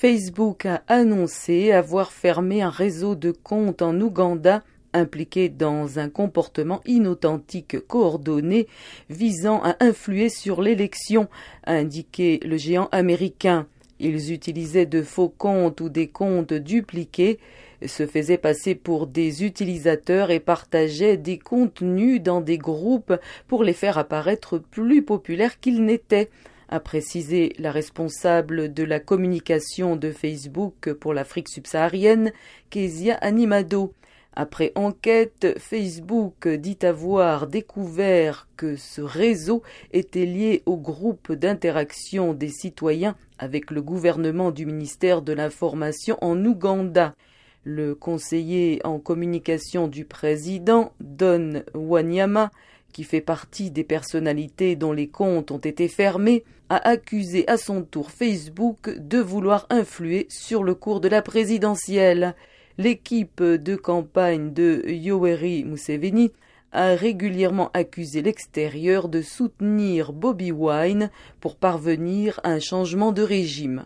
Facebook a annoncé avoir fermé un réseau de comptes en Ouganda impliqué dans un comportement inauthentique coordonné visant à influer sur l'élection, a indiqué le géant américain. Ils utilisaient de faux comptes ou des comptes dupliqués, se faisaient passer pour des utilisateurs et partageaient des contenus dans des groupes pour les faire apparaître plus populaires qu'ils n'étaient a précisé la responsable de la communication de Facebook pour l'Afrique subsaharienne, Kezia Animado. Après enquête, Facebook dit avoir découvert que ce réseau était lié au groupe d'interaction des citoyens avec le gouvernement du ministère de l'Information en Ouganda. Le conseiller en communication du président, Don Wanyama, qui fait partie des personnalités dont les comptes ont été fermés, a accusé à son tour Facebook de vouloir influer sur le cours de la présidentielle. L'équipe de campagne de Yoweri Museveni a régulièrement accusé l'extérieur de soutenir Bobby Wine pour parvenir à un changement de régime.